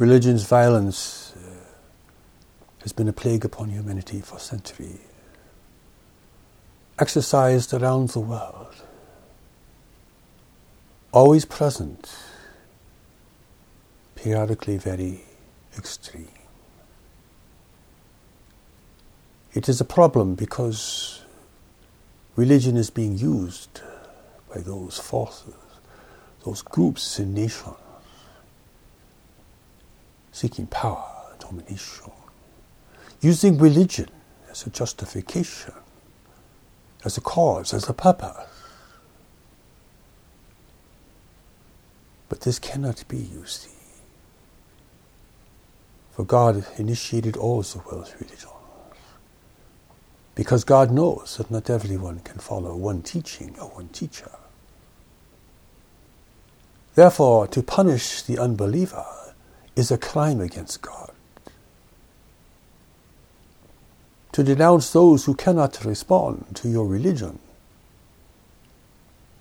Religion's violence uh, has been a plague upon humanity for centuries, exercised around the world, always present, periodically very extreme. It is a problem because religion is being used by those forces, those groups and nations seeking power, domination, using religion as a justification, as a cause, as a purpose. But this cannot be, you see. For God initiated all the world's religions. Because God knows that not everyone can follow one teaching or one teacher. Therefore, to punish the unbeliever is a crime against God. To denounce those who cannot respond to your religion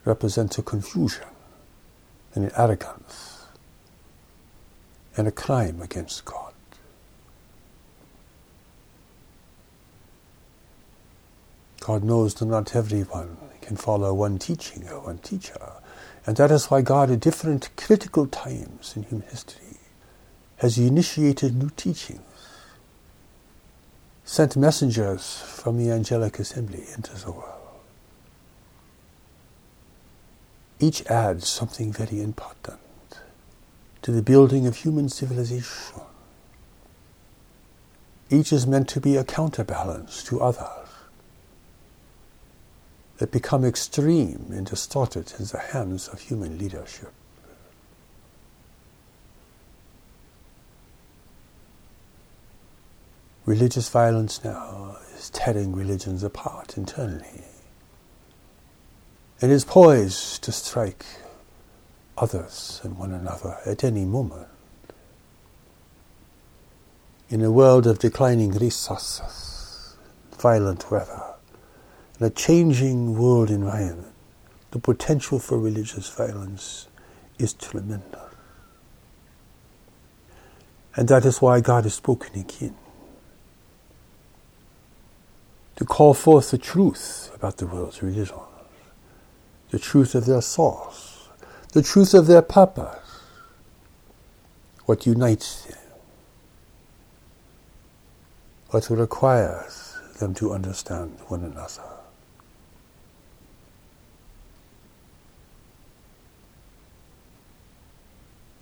represents a confusion and an arrogance and a crime against God. God knows that not everyone can follow one teaching or one teacher. And that is why God, at different critical times in human history, has initiated new teachings, sent messengers from the angelic assembly into the world. Each adds something very important to the building of human civilization. Each is meant to be a counterbalance to others that become extreme and distorted in the hands of human leadership. Religious violence now is tearing religions apart internally It is poised to strike others and one another at any moment. In a world of declining resources, violent weather, and a changing world environment, the potential for religious violence is tremendous. And that is why God has spoken again to call forth the truth about the world's religions, the truth of their source, the truth of their purpose, what unites them, what requires them to understand one another.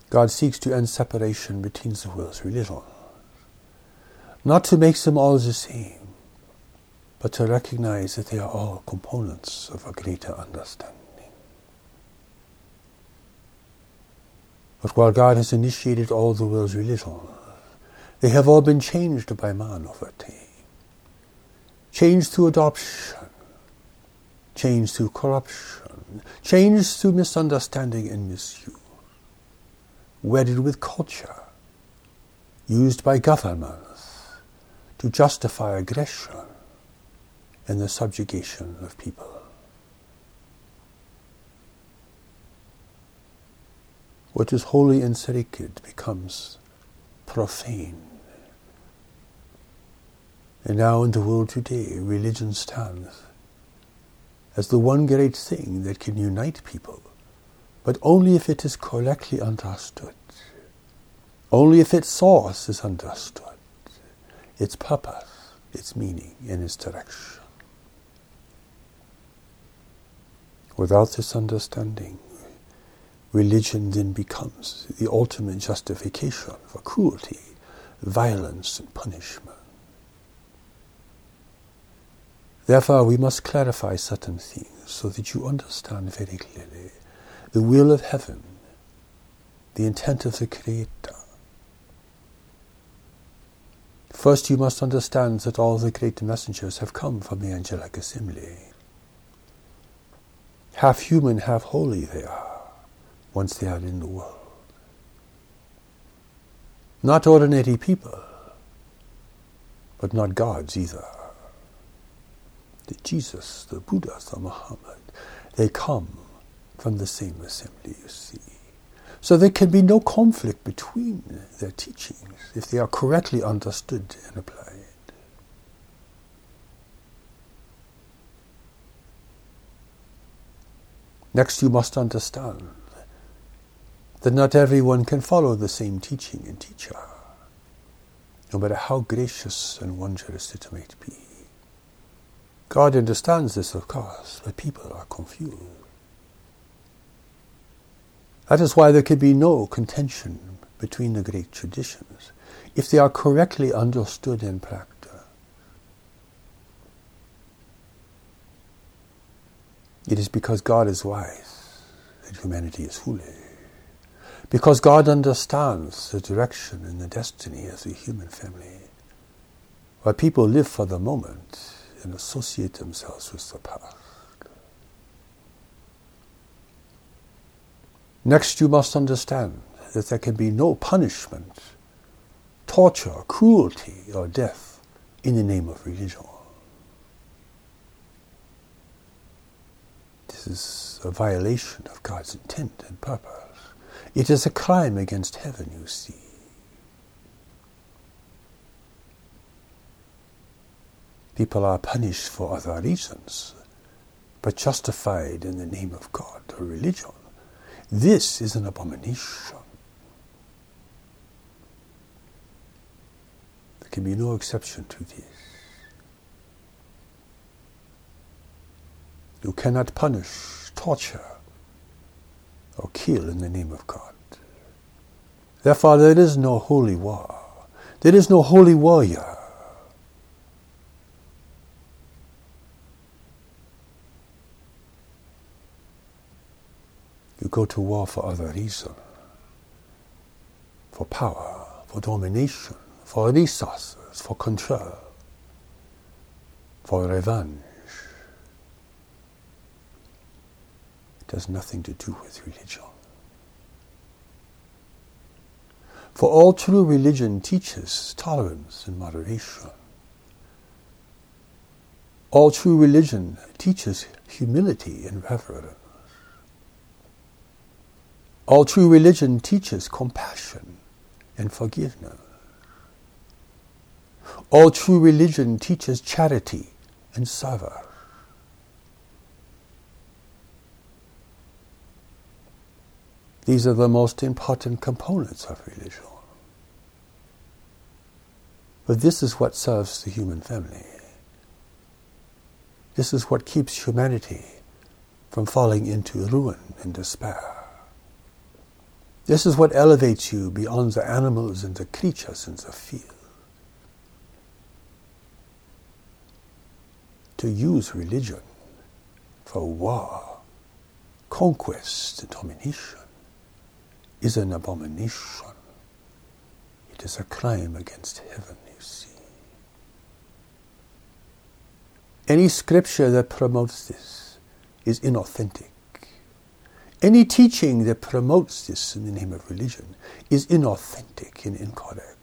God seeks to end separation between the world's religions, not to make them all the same, but to recognize that they are all components of a greater understanding. But while God has initiated all the world's religions, they have all been changed by man over time. Changed through adoption, changed through corruption, changed through misunderstanding and misuse, wedded with culture, used by governments to justify aggression, and the subjugation of people. What is holy and sacred becomes profane. And now in the world today, religion stands as the one great thing that can unite people, but only if it is correctly understood, only if its source is understood, its purpose, its meaning, and its direction. Without this understanding, religion then becomes the ultimate justification for cruelty, violence, and punishment. Therefore, we must clarify certain things so that you understand very clearly the will of heaven, the intent of the Creator. First, you must understand that all the great messengers have come from the angelic assembly. Half human, half holy they are once they are in the world. Not ordinary people, but not gods either. The Jesus, the Buddha, the Muhammad, they come from the same assembly, you see. So there can be no conflict between their teachings if they are correctly understood and applied. Next, you must understand that not everyone can follow the same teaching and teacher, no matter how gracious and wondrous it might be. God understands this, of course, but people are confused. That is why there can be no contention between the great traditions if they are correctly understood and practiced. It is because God is wise that humanity is foolish. Because God understands the direction and the destiny of the human family. While people live for the moment and associate themselves with the past. Next, you must understand that there can be no punishment, torture, cruelty, or death in the name of religion. This is a violation of God's intent and purpose. It is a crime against heaven, you see. People are punished for other reasons, but justified in the name of God or religion. This is an abomination. There can be no exception to this. You cannot punish, torture, or kill in the name of God. Therefore, there is no holy war. There is no holy warrior. You go to war for other reasons for power, for domination, for resources, for control, for revenge. It has nothing to do with religion. For all true religion teaches tolerance and moderation. All true religion teaches humility and reverence. All true religion teaches compassion and forgiveness. All true religion teaches charity and service. These are the most important components of religion. But this is what serves the human family. This is what keeps humanity from falling into ruin and despair. This is what elevates you beyond the animals and the creatures in the field. To use religion for war, conquest, and domination is an abomination. It is a crime against heaven, you see. Any scripture that promotes this is inauthentic. Any teaching that promotes this in the name of religion is inauthentic and incorrect.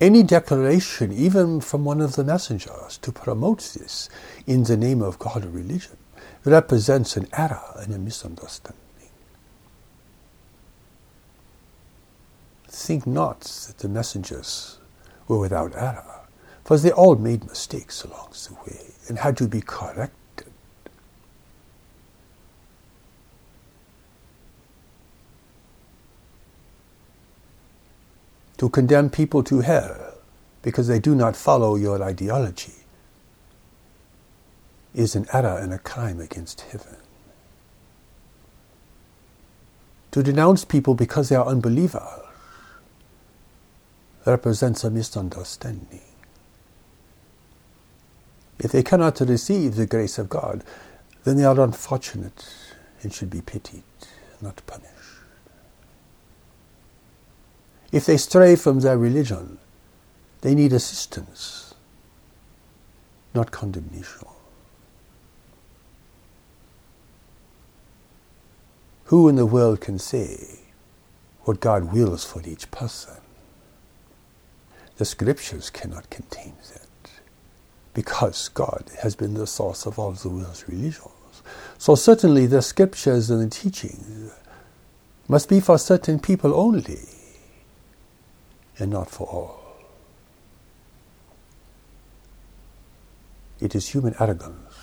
Any declaration, even from one of the messengers, to promote this in the name of God or religion, represents an error and a misunderstanding. Think not that the messengers were without error, for they all made mistakes along the way and had to be corrected. To condemn people to hell because they do not follow your ideology is an error and a crime against heaven. To denounce people because they are unbelievers represents a misunderstanding. If they cannot receive the grace of God, then they are unfortunate and should be pitied, not punished. If they stray from their religion, they need assistance, not condemnation. Who in the world can say what God wills for each person? The scriptures cannot contain that because God has been the source of all the world's religions. So certainly the scriptures and the teachings must be for certain people only and not for all. It is human arrogance,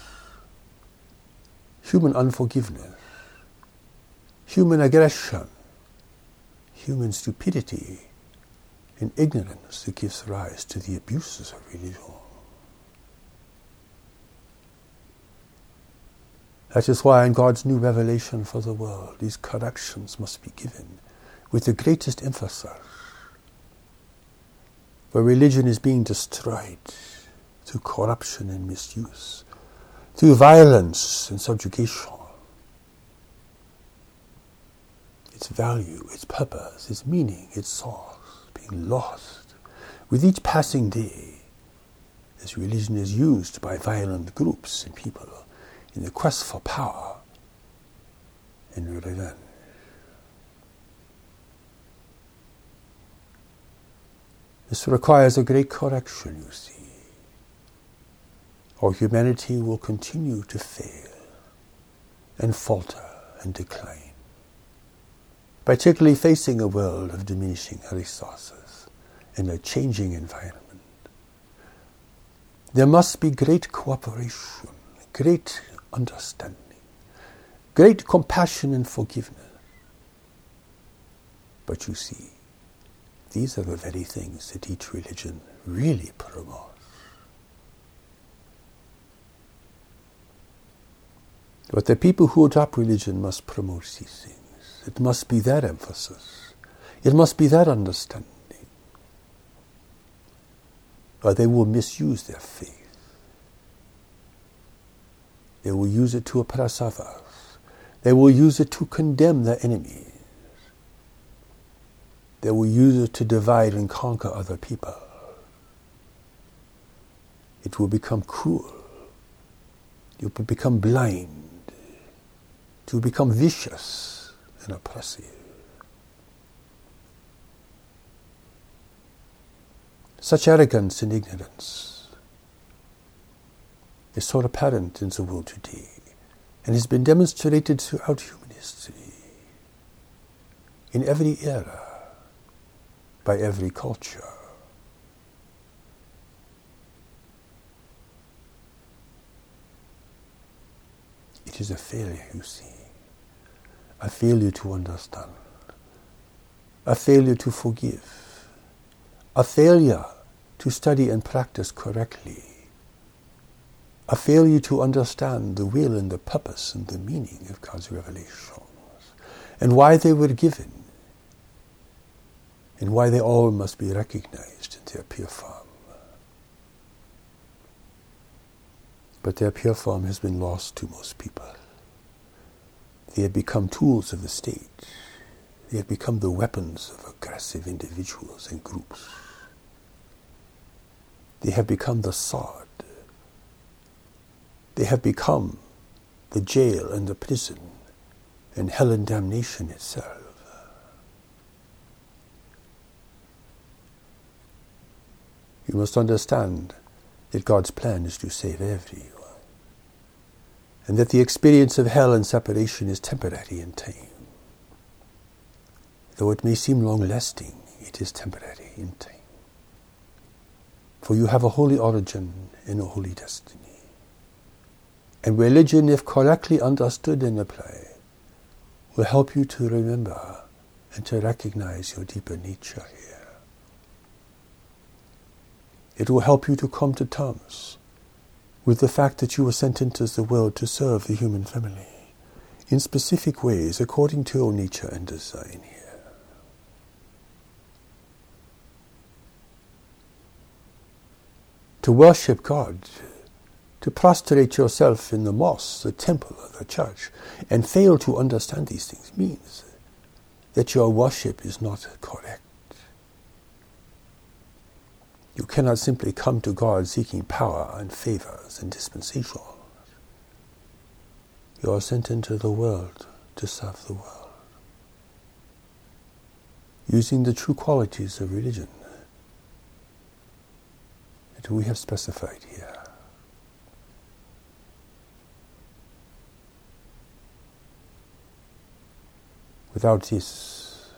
human unforgiveness, human aggression, human stupidity, and ignorance that gives rise to the abuses of religion. That is why in God's new revelation for the world, these corrections must be given with the greatest emphasis. Where religion is being destroyed through corruption and misuse, through violence and subjugation. Its value, its purpose, its meaning, its source lost with each passing day as religion is used by violent groups and people in the quest for power and revenge. This requires a great correction, you see, or humanity will continue to fail and falter and decline, particularly facing a world of diminishing resources and a changing environment. There must be great cooperation, great understanding, great compassion and forgiveness. But you see, these are the very things that each religion really promotes. But the people who adopt religion must promote these things. It must be that emphasis. It must be that understanding. Or they will misuse their faith. They will use it to oppress others. They will use it to condemn their enemies. They will use it to divide and conquer other people. It will become cruel. You will become blind. Will become vicious and oppressive. Such arrogance and ignorance is so apparent in the world today and has been demonstrated throughout human history, in every era, by every culture. It is a failure, you see, a failure to understand, a failure to forgive, a failure to study and practice correctly a failure to understand the will and the purpose and the meaning of God's revelations, and why they were given, and why they all must be recognized in their pure form. But their pure form has been lost to most people. They have become tools of the state. They have become the weapons of aggressive individuals and groups. They have become the sword they have become the jail and the prison and hell and damnation itself. You must understand that God's plan is to save everyone, and that the experience of hell and separation is temporary in time. Though it may seem long lasting, it is temporary in time. For you have a holy origin and a holy destiny. And religion, if correctly understood and applied, will help you to remember and to recognize your deeper nature here. It will help you to come to terms with the fact that you were sent into the world to serve the human family in specific ways according to your nature and design here. To worship God to prostrate yourself in the mosque, the temple, the church, and fail to understand these things means that your worship is not correct. You cannot simply come to God seeking power and favors and dispensations. You are sent into the world to serve the world, using the true qualities of religion that we have specified here. Without this,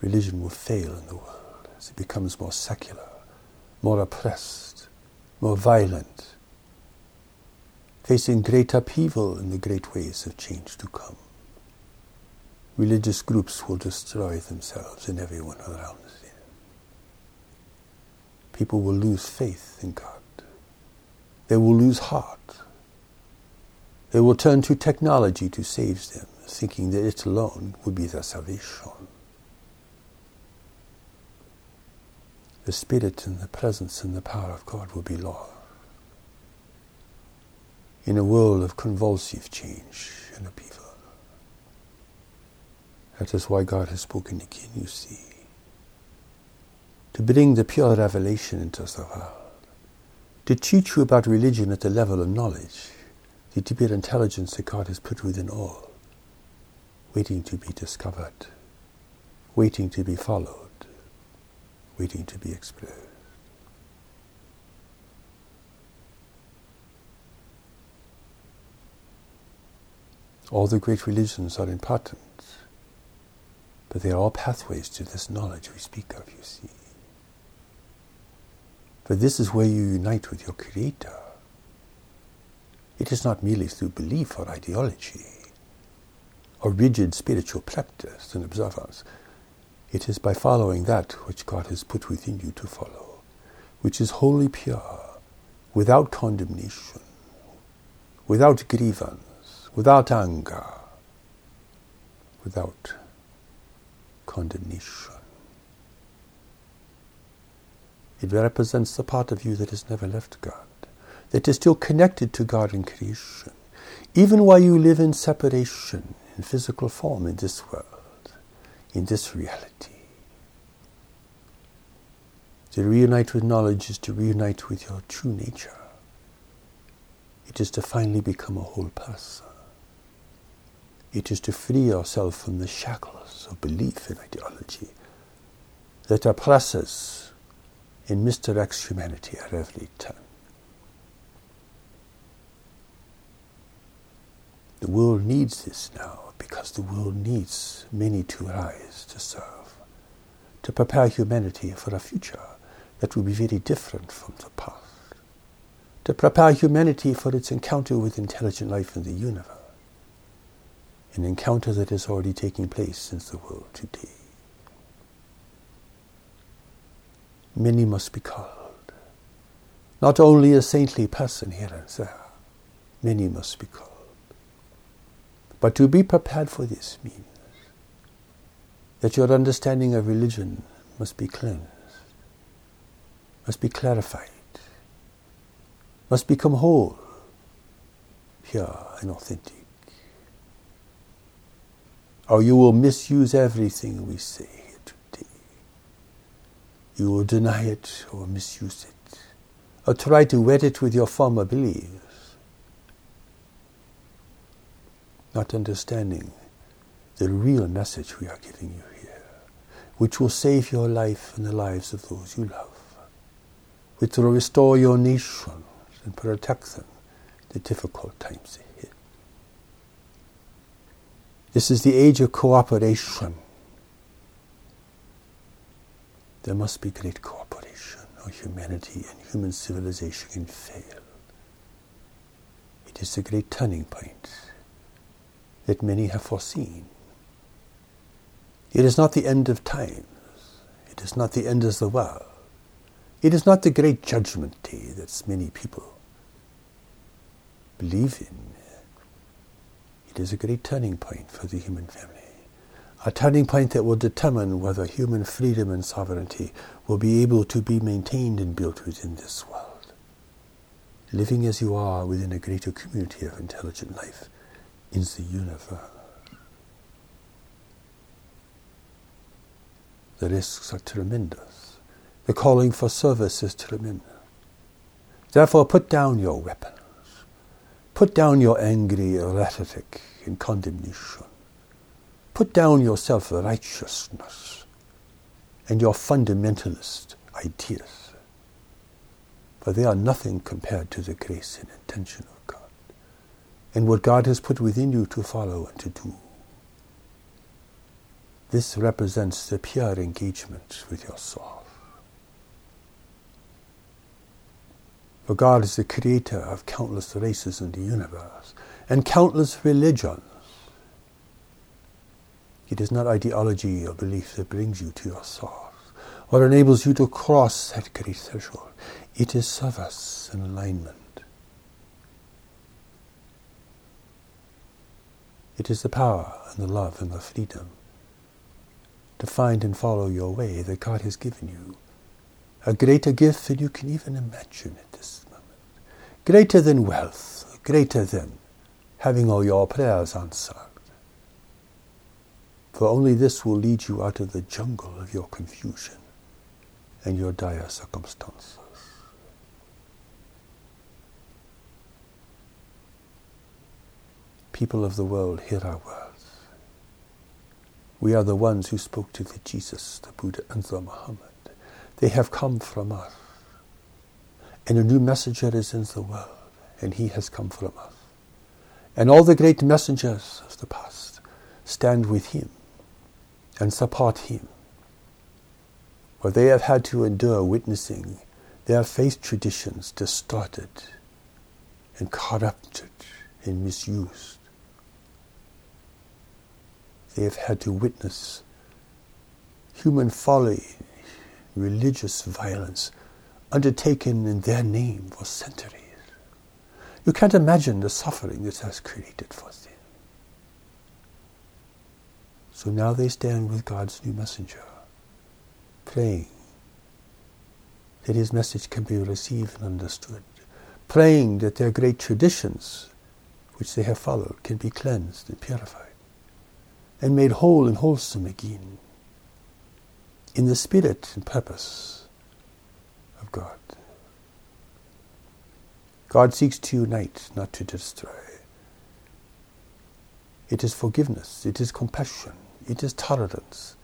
religion will fail in the world as it becomes more secular, more oppressed, more violent, facing great upheaval in the great ways of change to come. Religious groups will destroy themselves and everyone around them. People will lose faith in God. They will lose heart. They will turn to technology to save them, thinking that it alone would be their salvation. The Spirit and the presence and the power of God will be law. in a world of convulsive change and upheaval. That is why God has spoken again, you see, to bring the pure revelation into the world, to teach you about religion at the level of knowledge, the deeper intelligence that God has put within all, waiting to be discovered, waiting to be followed, waiting to be expressed. All the great religions are important, but they are all pathways to this knowledge we speak of, you see. For this is where you unite with your Creator. It is not merely through belief or ideology or rigid spiritual practice and observance. It is by following that which God has put within you to follow, which is wholly pure, without condemnation, without grievance without anger, without condemnation. It represents the part of you that has never left God, that is still connected to God in creation, even while you live in separation in physical form in this world, in this reality. To reunite with knowledge is to reunite with your true nature. It is to finally become a whole person. It is to free yourself from the shackles of belief in ideology that oppresses and misdirects humanity at every turn. The world needs this now because the world needs many to rise to serve, to prepare humanity for a future that will be very different from the past, to prepare humanity for its encounter with intelligent life in the universe an encounter that is already taking place since the world today. Many must be called. Not only a saintly person here and there, many must be called. But to be prepared for this means that your understanding of religion must be cleansed, must be clarified, must become whole, pure, and authentic or you will misuse everything we say today. You will deny it or misuse it, or try to wet it with your former beliefs, not understanding the real message we are giving you here, which will save your life and the lives of those you love, which will restore your nation and protect them the difficult times ahead. This is the age of cooperation. There must be great cooperation, or humanity and human civilization can fail. It is the great turning point that many have foreseen. It is not the end of times. It is not the end of the world. It is not the great judgment day that many people believe in. It is a great turning point for the human family. A turning point that will determine whether human freedom and sovereignty will be able to be maintained and built within this world. Living as you are within a greater community of intelligent life in the universe. The risks are tremendous. The calling for service is tremendous. Therefore, put down your weapons. Put down your angry rhetoric and condemnation. Put down your self righteousness and your fundamentalist ideas, for they are nothing compared to the grace and intention of God and what God has put within you to follow and to do. This represents the pure engagement with your soul. For God is the creator of countless races in the universe and countless religions. It is not ideology or belief that brings you to your source or enables you to cross that great threshold. It is service and alignment. It is the power and the love and the freedom to find and follow your way that God has given you. A greater gift than you can even imagine at this moment. Greater than wealth, greater than having all your prayers answered. For only this will lead you out of the jungle of your confusion and your dire circumstances. People of the world, hear our words. We are the ones who spoke to the Jesus, the Buddha, and the Muhammad. They have come from us. And a new messenger is in the world, and he has come from us. And all the great messengers of the past stand with him and support him. For they have had to endure witnessing their faith traditions distorted and corrupted and misused. They have had to witness human folly, religious violence undertaken in their name for centuries. You can't imagine the suffering this has created for them. So now they stand with God's new messenger, praying that his message can be received and understood, praying that their great traditions, which they have followed, can be cleansed and purified, and made whole and wholesome again in the spirit and purpose of God. God seeks to unite, not to destroy. It is forgiveness, it is compassion, it is tolerance,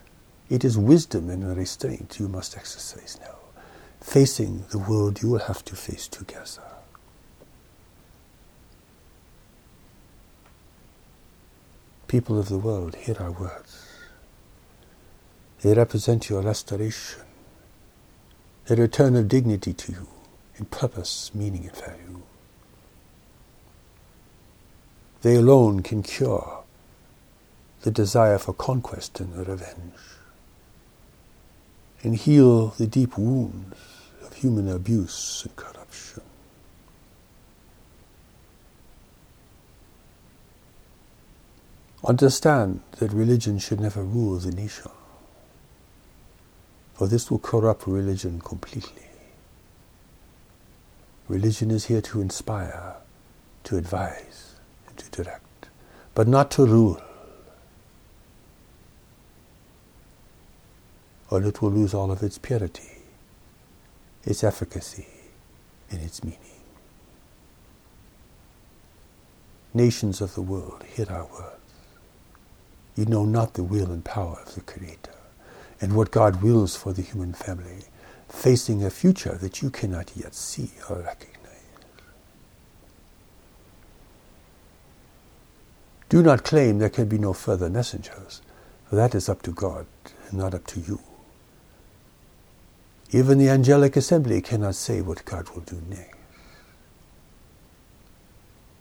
it is wisdom and restraint you must exercise now, facing the world you will have to face together. People of the world, hear our words. They represent your restoration, the return of dignity to you in purpose, meaning, and value. They alone can cure the desire for conquest and revenge and heal the deep wounds of human abuse and corruption. Understand that religion should never rule the nation, for this will corrupt religion completely. Religion is here to inspire, to advise, and to direct, but not to rule. Or it will lose all of its purity, its efficacy, and its meaning. Nations of the world, hear our words. You know not the will and power of the Creator, and what God wills for the human family facing a future that you cannot yet see or recognize. Do not claim there can be no further messengers, for that is up to God and not up to you. Even the angelic assembly cannot say what God will do next.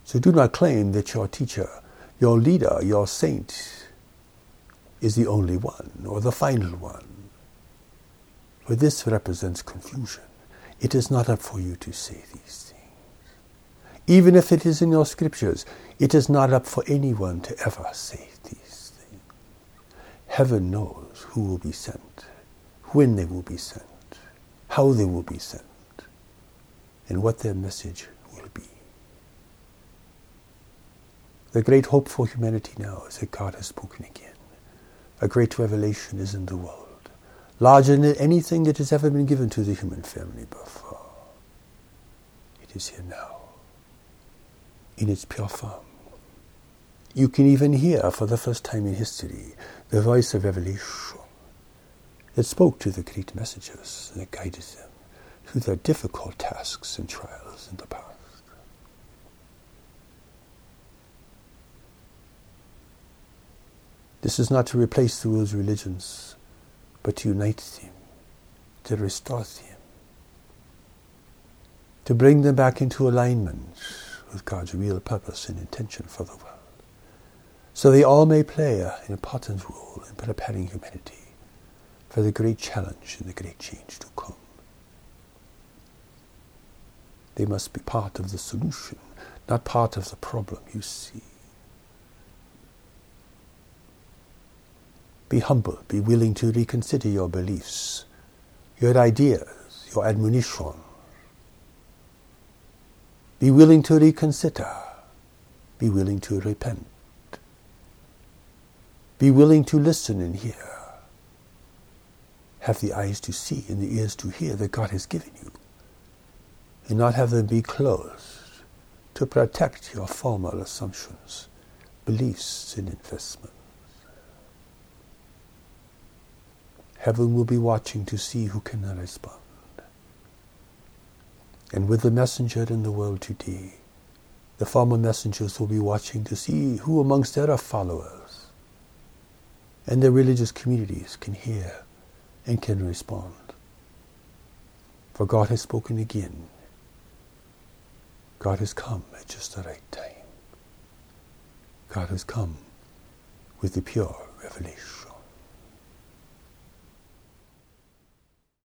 So do not claim that your teacher, your leader, your saint is the only one or the final one for this represents confusion. It is not up for you to say these things. Even if it is in your scriptures, it is not up for anyone to ever say these things. Heaven knows who will be sent, when they will be sent, how they will be sent, and what their message will be. The great hope for humanity now is that God has spoken again. A great revelation is in the world larger than anything that has ever been given to the human family before. It is here now, in its pure form. You can even hear, for the first time in history, the voice of revelation that spoke to the great messengers and that guided them through their difficult tasks and trials in the past. This is not to replace the world's religions, but to unite them, to restore them, to bring them back into alignment with God's real purpose and intention for the world. So they all may play an important role in preparing humanity for the great challenge and the great change to come. They must be part of the solution, not part of the problem, you see. Be humble, be willing to reconsider your beliefs, your ideas, your admonition. Be willing to reconsider, be willing to repent. Be willing to listen and hear. Have the eyes to see and the ears to hear that God has given you and not have them be closed to protect your former assumptions, beliefs, and investments. Heaven will be watching to see who can respond. And with the messenger in the world today, the former messengers will be watching to see who amongst their followers and their religious communities can hear and can respond. For God has spoken again God has come at just the right time. God has come with the pure revelation.